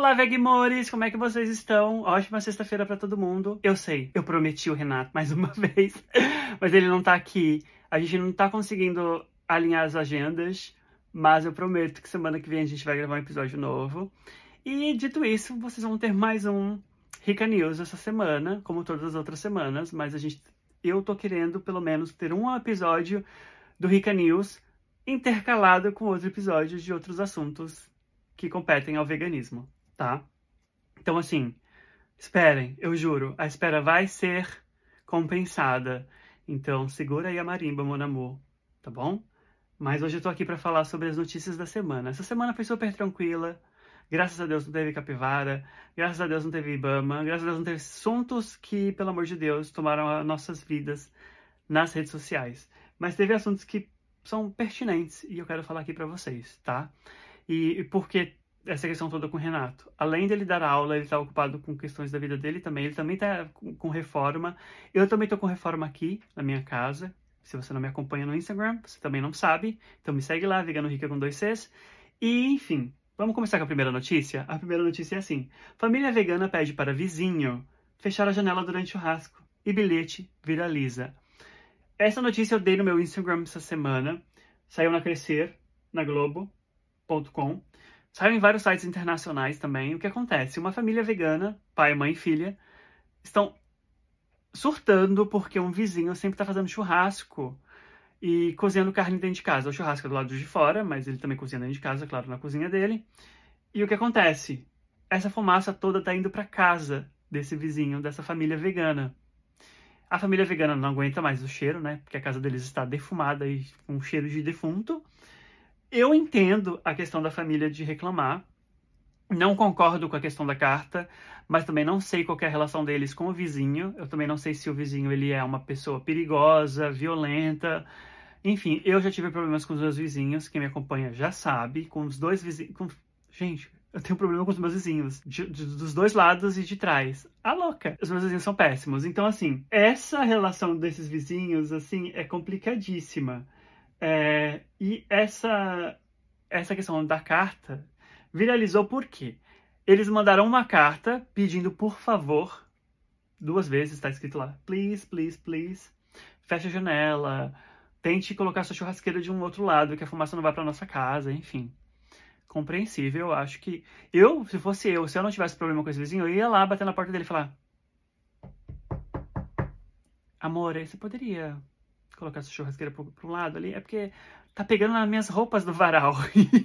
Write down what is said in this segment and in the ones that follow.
Olá, Vegmores! Como é que vocês estão? Ótima sexta-feira para todo mundo. Eu sei, eu prometi o Renato mais uma vez, mas ele não tá aqui. A gente não tá conseguindo alinhar as agendas, mas eu prometo que semana que vem a gente vai gravar um episódio novo. E dito isso, vocês vão ter mais um Rica News essa semana, como todas as outras semanas, mas a gente eu tô querendo pelo menos ter um episódio do Rica News intercalado com outros episódios de outros assuntos que competem ao veganismo tá? Então, assim, esperem, eu juro, a espera vai ser compensada. Então, segura aí a marimba, mon amour, tá bom? Mas hoje eu tô aqui para falar sobre as notícias da semana. Essa semana foi super tranquila. Graças a Deus não teve capivara, graças a Deus não teve Ibama, graças a Deus não teve assuntos que, pelo amor de Deus, tomaram as nossas vidas nas redes sociais. Mas teve assuntos que são pertinentes e eu quero falar aqui para vocês, tá? E, e porque essa questão toda com o Renato. Além dele dar aula, ele está ocupado com questões da vida dele também. Ele também está com reforma. Eu também estou com reforma aqui na minha casa. Se você não me acompanha no Instagram, você também não sabe. Então me segue lá, Vegano Rica com dois Cs. E, enfim, vamos começar com a primeira notícia? A primeira notícia é assim. Família vegana pede para vizinho fechar a janela durante o churrasco. E bilhete viraliza. Essa notícia eu dei no meu Instagram essa semana. Saiu na Crescer, na Globo.com. Saiu em vários sites internacionais também. O que acontece? Uma família vegana, pai, mãe e filha, estão surtando porque um vizinho sempre está fazendo churrasco e cozinhando carne dentro de casa. O churrasco é do lado de fora, mas ele também cozinha dentro de casa, claro, na cozinha dele. E o que acontece? Essa fumaça toda está indo para casa desse vizinho, dessa família vegana. A família vegana não aguenta mais o cheiro, né? Porque a casa deles está defumada e com cheiro de defunto. Eu entendo a questão da família de reclamar. Não concordo com a questão da carta, mas também não sei qual é a relação deles com o vizinho. Eu também não sei se o vizinho ele é uma pessoa perigosa, violenta. Enfim, eu já tive problemas com os meus vizinhos. Quem me acompanha já sabe. Com os dois vizinhos. Com... Gente, eu tenho problema com os meus vizinhos, de, de, dos dois lados e de trás. A louca! Os meus vizinhos são péssimos. Então, assim, essa relação desses vizinhos, assim, é complicadíssima. É, e essa, essa questão da carta viralizou por quê? Eles mandaram uma carta pedindo, por favor, duas vezes está escrito lá, please, please, please, feche a janela, tente colocar sua churrasqueira de um outro lado, que a fumaça não vá para nossa casa, enfim. Compreensível, eu acho que. Eu, se fosse eu, se eu não tivesse problema com esse vizinho, eu ia lá bater na porta dele e falar: Amor, você poderia colocar essa churrasqueira pro, lado ali, é porque tá pegando nas minhas roupas do varal.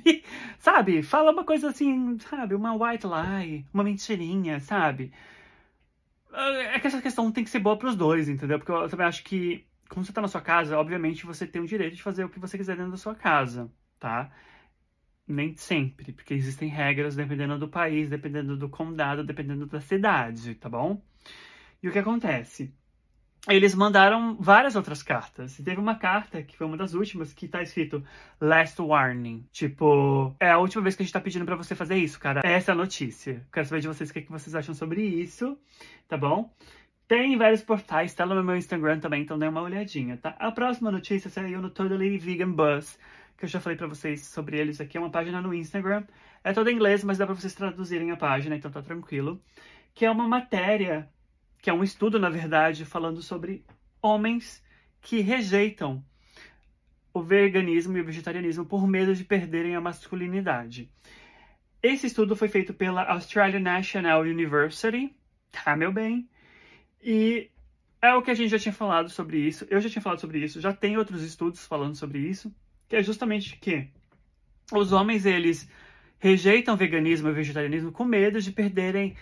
sabe? Fala uma coisa assim, sabe? Uma white lie, uma mentirinha, sabe? É que essa questão tem que ser boa pros dois, entendeu? Porque eu também acho que, quando você tá na sua casa, obviamente você tem o direito de fazer o que você quiser dentro da sua casa, tá? Nem sempre, porque existem regras dependendo do país, dependendo do condado, dependendo da cidade, tá bom? E o que acontece? Eles mandaram várias outras cartas. Teve uma carta, que foi uma das últimas, que tá escrito Last Warning. Tipo, é a última vez que a gente tá pedindo para você fazer isso, cara. Essa é a notícia. Quero saber de vocês o que, é que vocês acham sobre isso, tá bom? Tem vários portais, tá no meu Instagram também, então dê uma olhadinha, tá? A próxima notícia saiu no Totally Vegan Buzz, que eu já falei para vocês sobre eles aqui. É uma página no Instagram. É toda em inglês, mas dá pra vocês traduzirem a página, então tá tranquilo. Que é uma matéria que é um estudo, na verdade, falando sobre homens que rejeitam o veganismo e o vegetarianismo por medo de perderem a masculinidade. Esse estudo foi feito pela Australian National University, tá, meu bem? E é o que a gente já tinha falado sobre isso, eu já tinha falado sobre isso, já tem outros estudos falando sobre isso, que é justamente que os homens, eles rejeitam veganismo e vegetarianismo com medo de perderem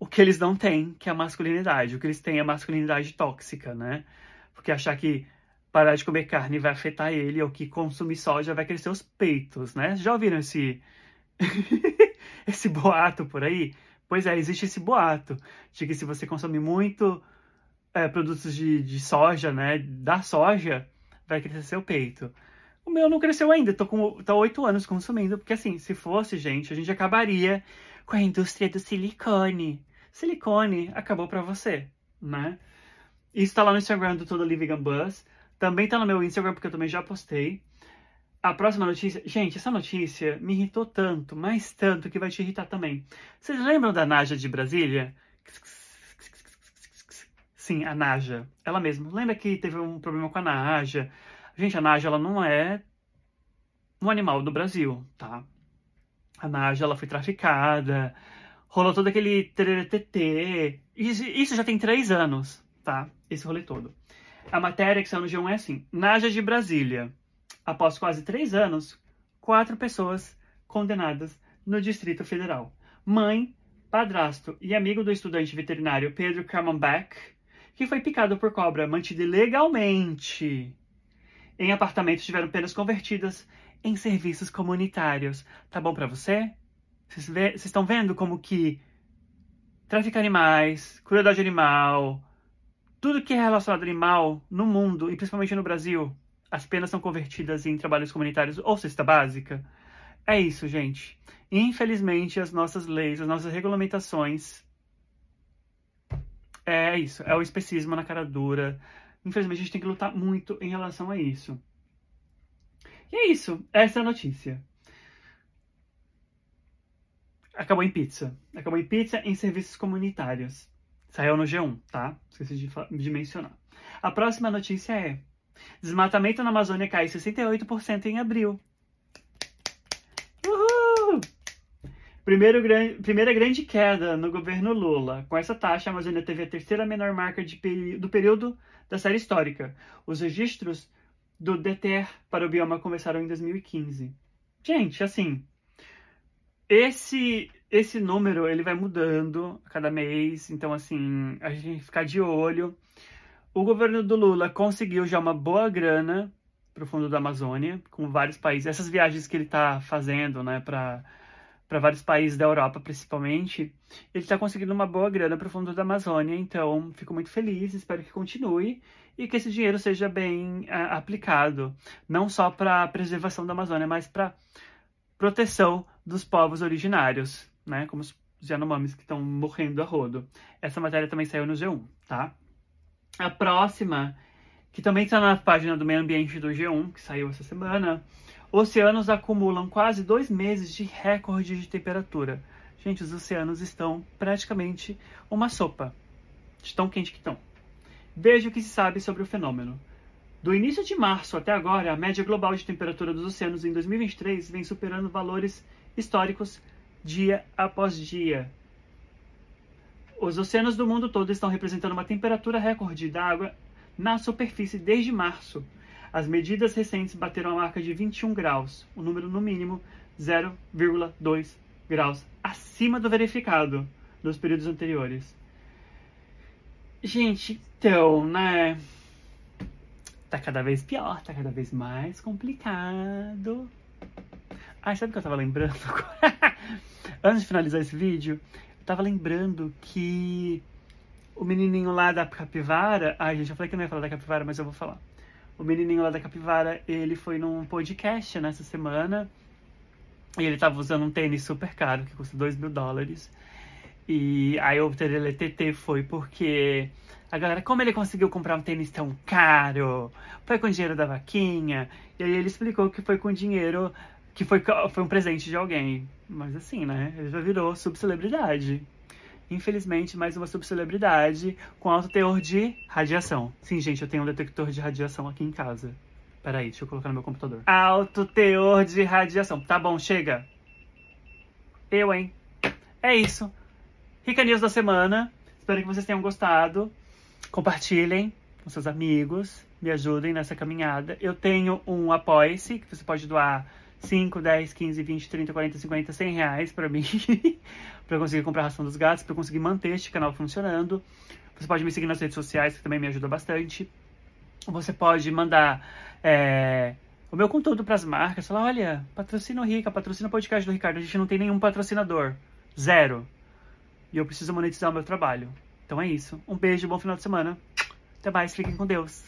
o que eles não têm, que é a masculinidade. O que eles têm é a masculinidade tóxica, né? Porque achar que parar de comer carne vai afetar ele, ou que consumir soja vai crescer os peitos, né? Já ouviram esse, esse boato por aí? Pois é, existe esse boato de que se você consumir muito é, produtos de, de soja, né, da soja, vai crescer seu peito. O meu não cresceu ainda, tô com 8 anos consumindo, porque assim, se fosse, gente, a gente acabaria com a indústria do silicone silicone acabou para você, né? Isso tá lá no Instagram do Todo Vegan Buzz. Também tá no meu Instagram, porque eu também já postei. A próxima notícia. Gente, essa notícia me irritou tanto, mais tanto, que vai te irritar também. Vocês lembram da Naja de Brasília? Sim, a Naja. Ela mesma. Lembra que teve um problema com a Naja? Gente, a Naja, ela não é um animal do Brasil, tá? A Naja, ela foi traficada. Rolou todo aquele TTT. Isso, já tem três anos, tá? Esse rolê todo. A matéria que saiu no G1 é assim. Naja de Brasília após quase três anos, quatro pessoas condenadas no Distrito Federal. Mãe, padrasto e amigo do estudante veterinário Pedro Camonbeck, que foi picado por cobra mantida ilegalmente em apartamentos tiveram penas convertidas em serviços comunitários. Tá bom para você? Vocês estão vendo como que tráfico animais, crueldade animal, tudo que é relacionado a animal no mundo e principalmente no Brasil as penas são convertidas em trabalhos comunitários ou cesta básica. É isso, gente. Infelizmente, as nossas leis, as nossas regulamentações. É isso. É o especismo na cara dura. Infelizmente, a gente tem que lutar muito em relação a isso. E é isso. Essa é a notícia. Acabou em pizza. Acabou em pizza em serviços comunitários. Saiu no G1, tá? Esqueci de, de mencionar. A próxima notícia é Desmatamento na Amazônia cai 68% em abril. Uhul! Primeiro, primeira grande queda no governo Lula. Com essa taxa, a Amazônia teve a terceira menor marca de, do período da série histórica. Os registros do DETER para o bioma começaram em 2015. Gente, assim, esse esse número ele vai mudando a cada mês, então assim, a gente tem que ficar de olho o governo do Lula conseguiu já uma boa grana para o fundo da Amazônia, com vários países. Essas viagens que ele está fazendo, né, para para vários países da Europa, principalmente, ele está conseguindo uma boa grana para o fundo da Amazônia. Então, fico muito feliz, espero que continue e que esse dinheiro seja bem uh, aplicado, não só para a preservação da Amazônia, mas para proteção dos povos originários, né, como os Yanomamis que estão morrendo a rodo. Essa matéria também saiu no G1, tá? A próxima, que também está na página do meio ambiente do G1, que saiu essa semana, oceanos acumulam quase dois meses de recorde de temperatura. Gente, os oceanos estão praticamente uma sopa, de tão quente que estão. Veja o que se sabe sobre o fenômeno. Do início de março até agora, a média global de temperatura dos oceanos em 2023 vem superando valores históricos dia após dia. Os oceanos do mundo todo estão representando uma temperatura recorde da água na superfície desde março. As medidas recentes bateram a marca de 21 graus, o um número no mínimo 0,2 graus acima do verificado nos períodos anteriores. Gente, então, né? Tá cada vez pior, tá cada vez mais complicado. Ai, sabe o que eu tava lembrando? Antes de finalizar esse vídeo, tava lembrando que o menininho lá da capivara. Ai, gente, eu falei que não ia falar da capivara, mas eu vou falar. O menininho lá da capivara, ele foi num podcast nessa semana. E ele tava usando um tênis super caro, que custa 2 mil dólares. E aí o TT foi porque a galera, como ele conseguiu comprar um tênis tão caro? Foi com dinheiro da vaquinha. E aí ele explicou que foi com dinheiro que foi, foi um presente de alguém. Mas assim, né? Ele já virou subcelebridade. Infelizmente, mais uma subcelebridade com alto teor de radiação. Sim, gente, eu tenho um detector de radiação aqui em casa. Peraí, deixa eu colocar no meu computador. Alto teor de radiação. Tá bom, chega. Eu, hein? É isso. Rica News da semana. Espero que vocês tenham gostado. Compartilhem com seus amigos. Me ajudem nessa caminhada. Eu tenho um apoia-se que você pode doar 5, 10, 15, 20, 30, 40, 50, 100 reais para mim, para conseguir comprar a ração dos gatos, para conseguir manter este canal funcionando. Você pode me seguir nas redes sociais, que também me ajuda bastante. Você pode mandar é, o meu conteúdo para as marcas, falar, olha, patrocina o Rica, patrocina o podcast do Ricardo, a gente não tem nenhum patrocinador, zero. E eu preciso monetizar o meu trabalho. Então é isso. Um beijo, bom final de semana. Até mais, fiquem com Deus.